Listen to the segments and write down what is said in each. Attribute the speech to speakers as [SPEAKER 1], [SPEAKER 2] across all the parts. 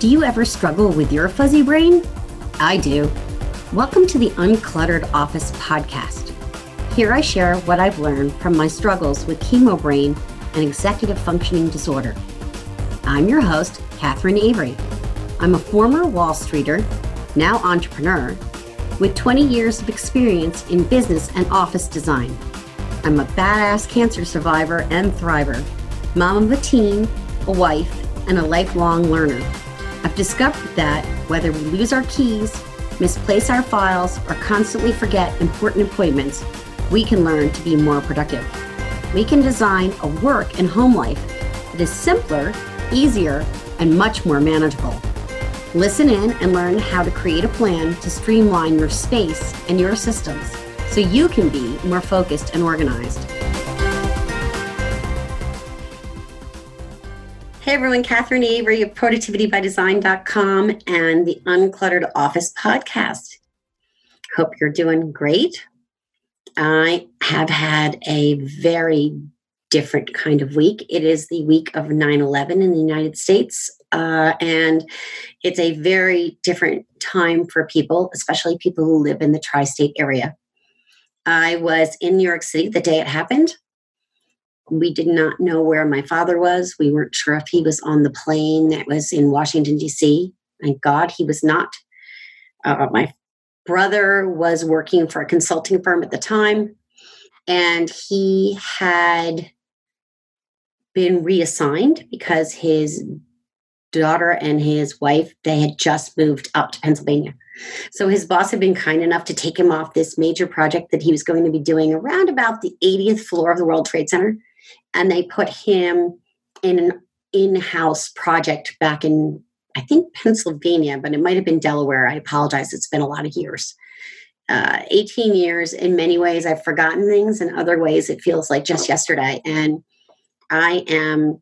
[SPEAKER 1] Do you ever struggle with your fuzzy brain? I do. Welcome to the Uncluttered Office podcast. Here I share what I've learned from my struggles with chemo brain and executive functioning disorder. I'm your host, Catherine Avery. I'm a former Wall Streeter, now entrepreneur, with 20 years of experience in business and office design. I'm a badass cancer survivor and thriver, mom of a teen, a wife, and a lifelong learner. I've discovered that whether we lose our keys, misplace our files, or constantly forget important appointments, we can learn to be more productive. We can design a work and home life that is simpler, easier, and much more manageable. Listen in and learn how to create a plan to streamline your space and your systems so you can be more focused and organized. Hey everyone, Catherine Avery of productivitybydesign.com and the Uncluttered Office podcast. Hope you're doing great. I have had a very different kind of week. It is the week of 9 11 in the United States. Uh, and it's a very different time for people, especially people who live in the tri state area. I was in New York City the day it happened we did not know where my father was. We weren't sure if he was on the plane that was in Washington, D.C. Thank God he was not. Uh, my brother was working for a consulting firm at the time, and he had been reassigned because his daughter and his wife they had just moved up to Pennsylvania. So his boss had been kind enough to take him off this major project that he was going to be doing around about the 80th floor of the World Trade Center and they put him in an in-house project back in I think Pennsylvania, but it might have been Delaware. I apologize. It's been a lot of years. Uh, 18 years. In many ways, I've forgotten things. In other ways, it feels like just yesterday. And I am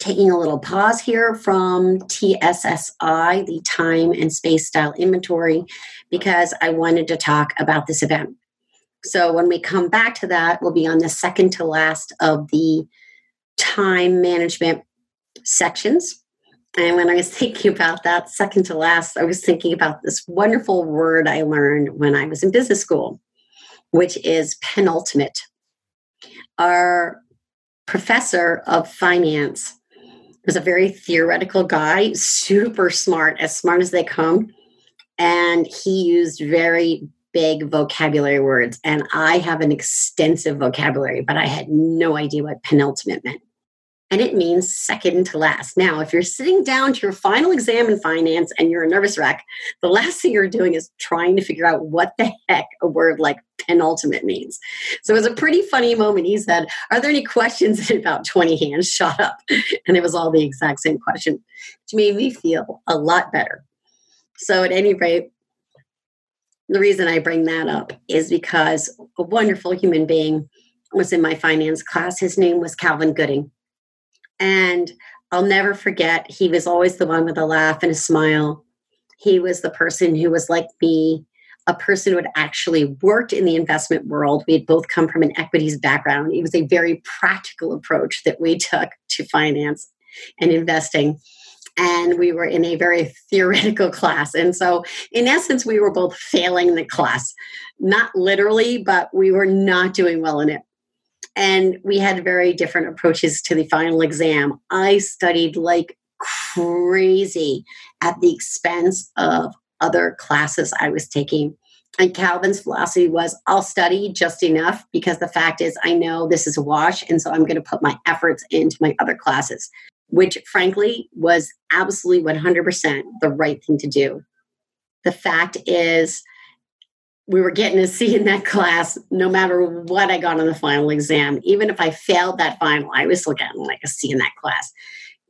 [SPEAKER 1] taking a little pause here from TSSI, the Time and Space Style Inventory, because I wanted to talk about this event. So when we come back to that, we'll be on the second to last of the time management sections. And when I was thinking about that second to last, I was thinking about this wonderful word I learned when I was in business school, which is penultimate. Our professor of finance was a very theoretical guy, super smart, as smart as they come. And he used very big vocabulary words, and I have an extensive vocabulary, but I had no idea what penultimate meant. And it means second to last. Now, if you're sitting down to your final exam in finance and you're a nervous wreck, the last thing you're doing is trying to figure out what the heck a word like penultimate means. So it was a pretty funny moment. He said, Are there any questions? And about 20 hands shot up. And it was all the exact same question, which made me feel a lot better. So, at any rate, the reason I bring that up is because a wonderful human being was in my finance class. His name was Calvin Gooding. And I'll never forget, he was always the one with a laugh and a smile. He was the person who was like me, a person who had actually worked in the investment world. We had both come from an equities background. It was a very practical approach that we took to finance and investing and we were in a very theoretical class. And so, in essence, we were both failing the class, not literally, but we were not doing well in it. And we had very different approaches to the final exam. I studied like crazy at the expense of other classes I was taking. And Calvin's philosophy was I'll study just enough because the fact is, I know this is a wash. And so I'm going to put my efforts into my other classes which frankly was absolutely 100% the right thing to do. The fact is, we were getting a C in that class no matter what I got on the final exam. Even if I failed that final, I was still getting like a C in that class.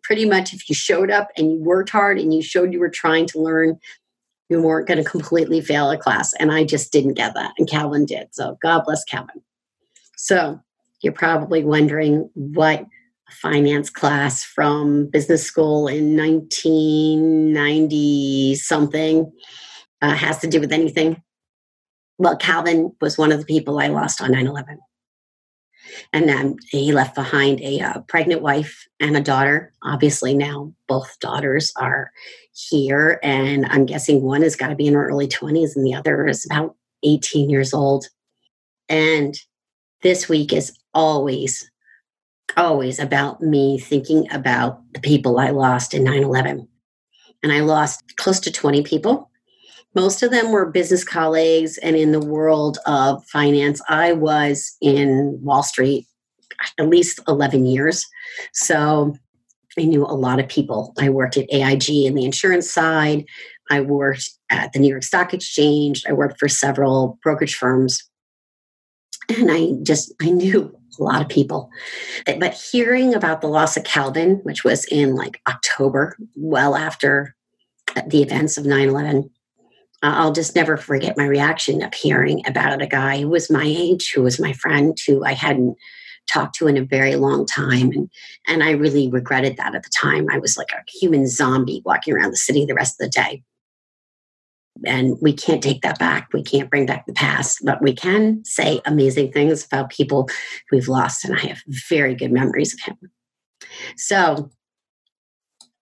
[SPEAKER 1] Pretty much, if you showed up and you worked hard and you showed you were trying to learn, you weren't going to completely fail a class. And I just didn't get that. And Calvin did. So God bless Calvin. So you're probably wondering what finance class from business school in 1990 something uh, has to do with anything. Well, Calvin was one of the people I lost on 9 11. And then he left behind a uh, pregnant wife and a daughter. Obviously, now both daughters are here. And I'm guessing one has got to be in her early 20s and the other is about 18 years old. And this week is always, always about me thinking about the people I lost in 9 11. And I lost close to 20 people. Most of them were business colleagues and in the world of finance. I was in Wall Street at least 11 years. So I knew a lot of people. I worked at AIG in the insurance side. I worked at the New York Stock Exchange. I worked for several brokerage firms. And I just, I knew a lot of people. But hearing about the loss of Calvin, which was in like October, well after uh, the events of 9 11, I'll just never forget my reaction of hearing about a guy who was my age, who was my friend, who I hadn't talked to in a very long time. And, and I really regretted that at the time. I was like a human zombie walking around the city the rest of the day. And we can't take that back. We can't bring back the past, but we can say amazing things about people we've lost. And I have very good memories of him. So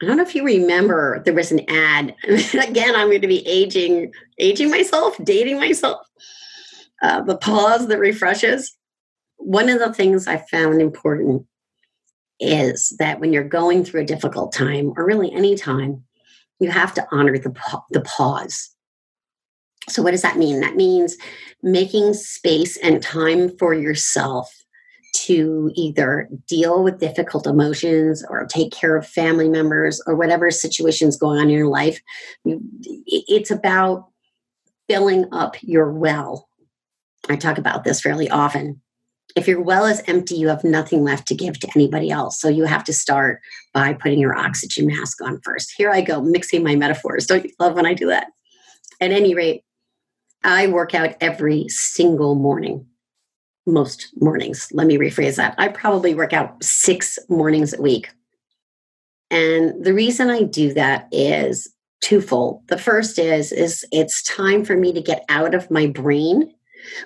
[SPEAKER 1] I don't know if you remember there was an ad. Again, I'm going to be aging, aging myself, dating myself. Uh, the pause that refreshes one of the things I found important is that when you're going through a difficult time, or really any time, you have to honor the, the pause. So, what does that mean? That means making space and time for yourself to either deal with difficult emotions or take care of family members or whatever situation's going on in your life. It's about filling up your well. I talk about this fairly often if your well is empty, you have nothing left to give to anybody else. So you have to start by putting your oxygen mask on first. Here I go, mixing my metaphors. Don't you love when I do that? At any rate, I work out every single morning. Most mornings. Let me rephrase that. I probably work out six mornings a week. And the reason I do that is twofold. The first is is it's time for me to get out of my brain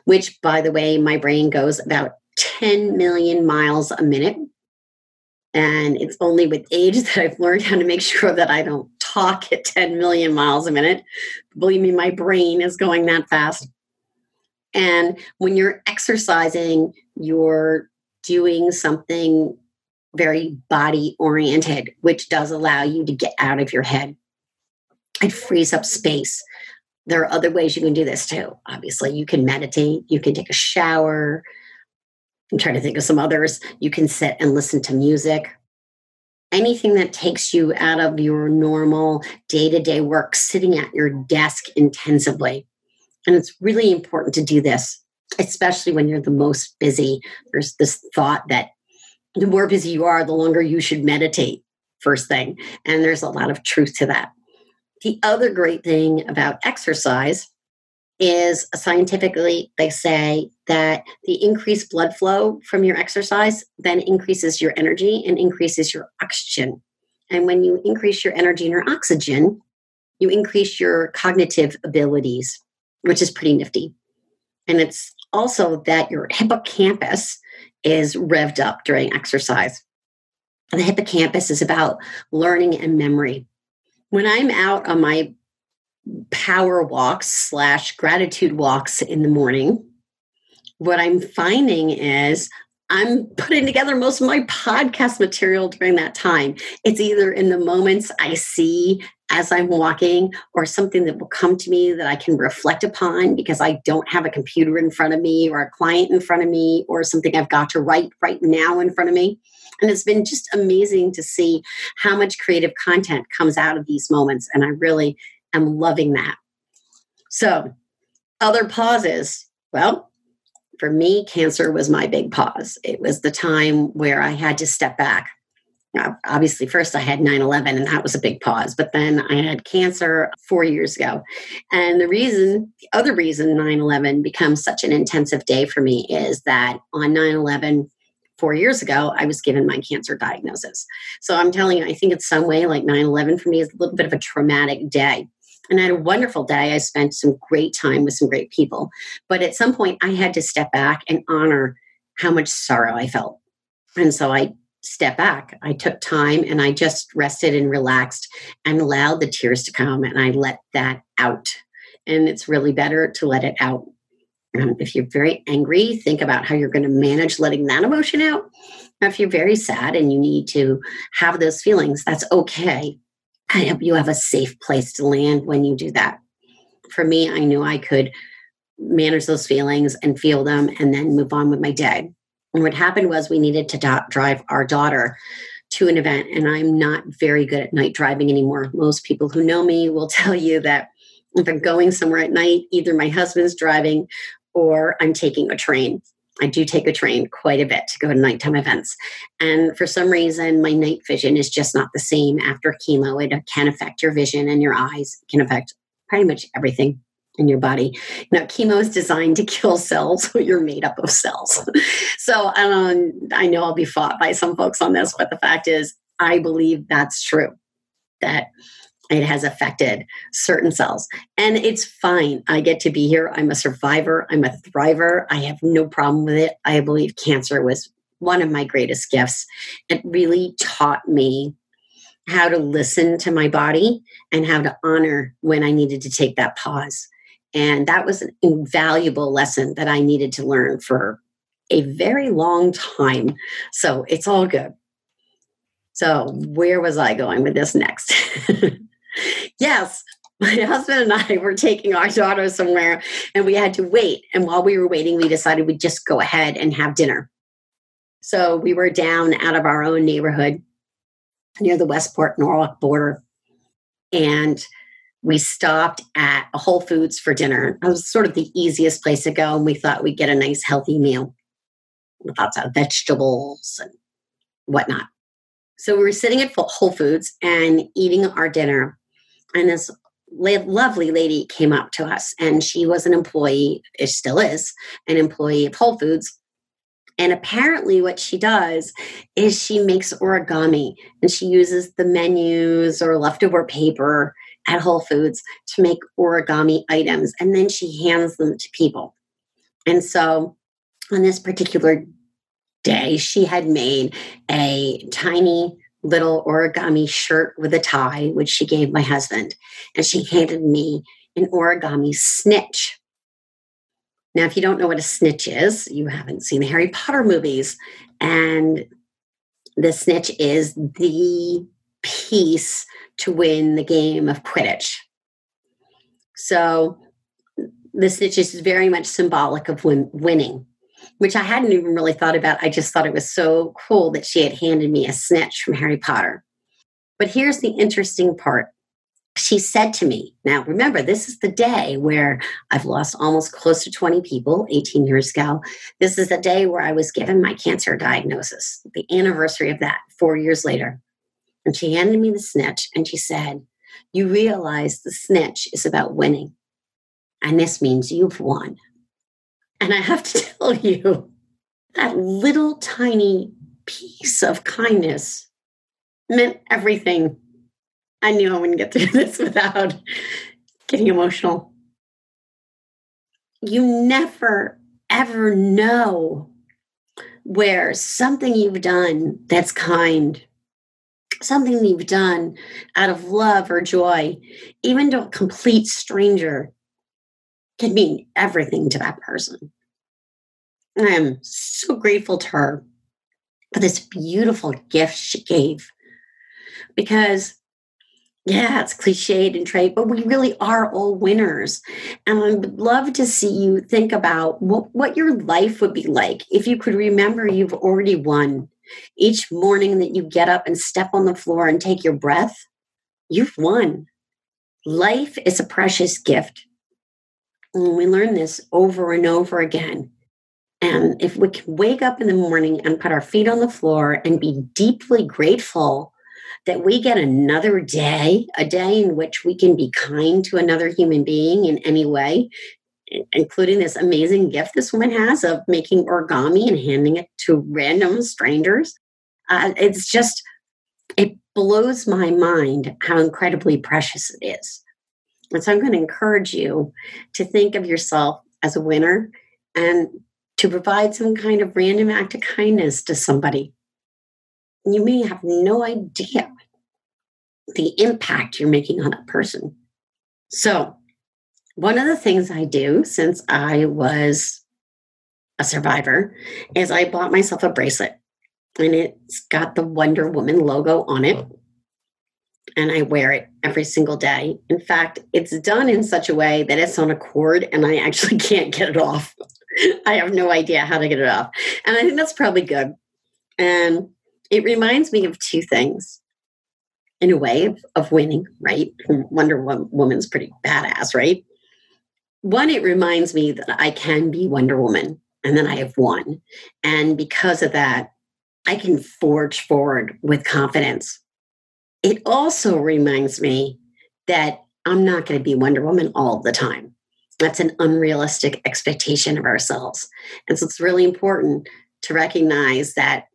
[SPEAKER 1] which, by the way, my brain goes about 10 million miles a minute. And it's only with age that I've learned how to make sure that I don't talk at 10 million miles a minute. Believe me, my brain is going that fast. And when you're exercising, you're doing something very body oriented, which does allow you to get out of your head. It frees up space there are other ways you can do this too. Obviously, you can meditate, you can take a shower. I'm trying to think of some others. You can sit and listen to music. Anything that takes you out of your normal day to day work, sitting at your desk intensively. And it's really important to do this, especially when you're the most busy. There's this thought that the more busy you are, the longer you should meditate first thing. And there's a lot of truth to that. The other great thing about exercise is scientifically, they say that the increased blood flow from your exercise then increases your energy and increases your oxygen. And when you increase your energy and your oxygen, you increase your cognitive abilities, which is pretty nifty. And it's also that your hippocampus is revved up during exercise. The hippocampus is about learning and memory when I'm out on my power walks slash gratitude walks in the morning, what I'm finding is I'm putting together most of my podcast material during that time. It's either in the moments I see as I'm walking or something that will come to me that I can reflect upon because I don't have a computer in front of me or a client in front of me or something I've got to write right now in front of me. And it's been just amazing to see how much creative content comes out of these moments. And I really am loving that. So, other pauses. Well, for me, cancer was my big pause. It was the time where I had to step back. Obviously, first I had 9 11, and that was a big pause. But then I had cancer four years ago. And the reason, the other reason 9 11 becomes such an intensive day for me is that on 9 11, four years ago, I was given my cancer diagnosis. So I'm telling you, I think it's some way like 9 11 for me is a little bit of a traumatic day. And I had a wonderful day. I spent some great time with some great people. But at some point, I had to step back and honor how much sorrow I felt. And so I stepped back. I took time and I just rested and relaxed and allowed the tears to come and I let that out. And it's really better to let it out. Um, if you're very angry, think about how you're going to manage letting that emotion out. If you're very sad and you need to have those feelings, that's okay. I hope you have a safe place to land when you do that. For me, I knew I could manage those feelings and feel them and then move on with my day. And what happened was we needed to do- drive our daughter to an event, and I'm not very good at night driving anymore. Most people who know me will tell you that if I'm going somewhere at night, either my husband's driving or I'm taking a train. I do take a train quite a bit to go to nighttime events. And for some reason, my night vision is just not the same after chemo. It can affect your vision and your eyes, it can affect pretty much everything in your body. Now, chemo is designed to kill cells. But you're made up of cells. so um, I know I'll be fought by some folks on this, but the fact is, I believe that's true. That it has affected certain cells. And it's fine. I get to be here. I'm a survivor. I'm a thriver. I have no problem with it. I believe cancer was one of my greatest gifts. It really taught me how to listen to my body and how to honor when I needed to take that pause. And that was an invaluable lesson that I needed to learn for a very long time. So it's all good. So, where was I going with this next? yes, my husband and I were taking our daughter somewhere and we had to wait. And while we were waiting, we decided we'd just go ahead and have dinner. So we were down out of our own neighborhood near the Westport Norwalk border. And we stopped at a Whole Foods for dinner. It was sort of the easiest place to go, and we thought we'd get a nice healthy meal with lots of vegetables and whatnot. So we were sitting at Whole Foods and eating our dinner, and this lovely lady came up to us, and she was an employee, it still is, an employee of Whole Foods. And apparently, what she does is she makes origami and she uses the menus or leftover paper at Whole Foods to make origami items and then she hands them to people. And so on this particular day, she had made a tiny little origami shirt with a tie, which she gave my husband. And she mm-hmm. handed me an origami snitch. Now, if you don't know what a snitch is, you haven't seen the Harry Potter movies. And the snitch is the piece to win the game of Quidditch. So the snitch is very much symbolic of win- winning, which I hadn't even really thought about. I just thought it was so cool that she had handed me a snitch from Harry Potter. But here's the interesting part. She said to me, now remember, this is the day where I've lost almost close to 20 people 18 years ago. This is the day where I was given my cancer diagnosis, the anniversary of that, four years later. And she handed me the snitch and she said, You realize the snitch is about winning. And this means you've won. And I have to tell you, that little tiny piece of kindness meant everything. I knew I wouldn't get through this without getting emotional. You never, ever know where something you've done that's kind something you've done out of love or joy, even to a complete stranger, can mean everything to that person. And I am so grateful to her for this beautiful gift she gave. Because, yeah, it's cliched and trite, but we really are all winners. And I would love to see you think about what, what your life would be like if you could remember you've already won each morning that you get up and step on the floor and take your breath, you've won. Life is a precious gift. We learn this over and over again. And if we can wake up in the morning and put our feet on the floor and be deeply grateful that we get another day, a day in which we can be kind to another human being in any way, including this amazing gift this woman has of making origami and handing it to random strangers. Uh, it's just, it blows my mind how incredibly precious it is. And so I'm going to encourage you to think of yourself as a winner and to provide some kind of random act of kindness to somebody. You may have no idea the impact you're making on that person. So, one of the things I do since I was a survivor is I bought myself a bracelet and it's got the Wonder Woman logo on it. Oh. And I wear it every single day. In fact, it's done in such a way that it's on a cord and I actually can't get it off. I have no idea how to get it off. And I think that's probably good. And it reminds me of two things in a way of, of winning, right? Wonder Woman's pretty badass, right? One, it reminds me that I can be Wonder Woman and then I have won. And because of that, I can forge forward with confidence. It also reminds me that I'm not going to be Wonder Woman all the time. That's an unrealistic expectation of ourselves. And so it's really important to recognize that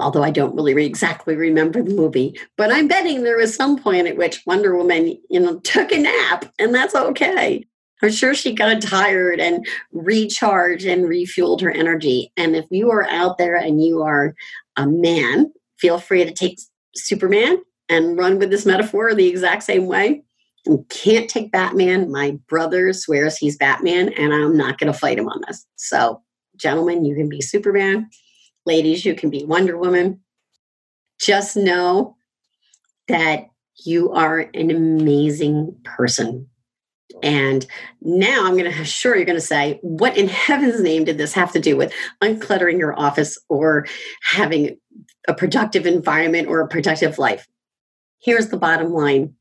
[SPEAKER 1] although I don't really re- exactly remember the movie, but I'm betting there was some point at which Wonder Woman, you know, took a nap, and that's okay. I'm sure she got tired and recharged and refueled her energy. And if you are out there and you are a man, feel free to take Superman and run with this metaphor the exact same way. You can't take Batman. My brother swears he's Batman, and I'm not going to fight him on this. So, gentlemen, you can be Superman. Ladies, you can be Wonder Woman. Just know that you are an amazing person and now I'm going to, sure, you're going to say, what in heaven's name did this have to do with uncluttering your office or having a productive environment or a productive life? Here's the bottom line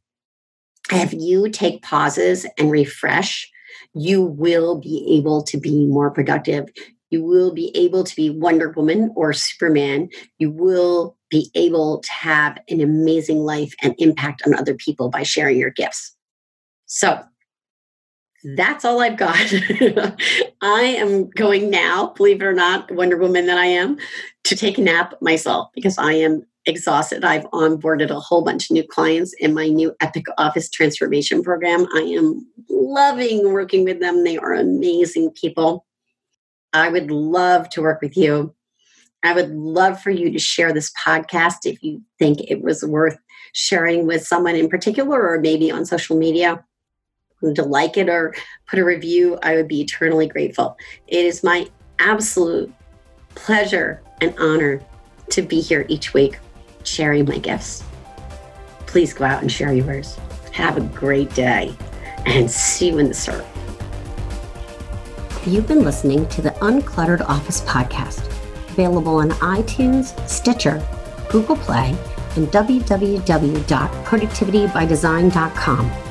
[SPEAKER 1] if you take pauses and refresh, you will be able to be more productive. You will be able to be Wonder Woman or Superman. You will be able to have an amazing life and impact on other people by sharing your gifts. So, that's all I've got. I am going now, believe it or not, Wonder Woman that I am, to take a nap myself because I am exhausted. I've onboarded a whole bunch of new clients in my new Epic Office Transformation Program. I am loving working with them. They are amazing people. I would love to work with you. I would love for you to share this podcast if you think it was worth sharing with someone in particular or maybe on social media to like it or put a review, I would be eternally grateful. It is my absolute pleasure and honor to be here each week sharing my gifts. Please go out and share yours. Have a great day and see you in the surf. You've been listening to the Uncluttered Office podcast, available on iTunes, Stitcher, Google Play, and www.productivitybydesign.com.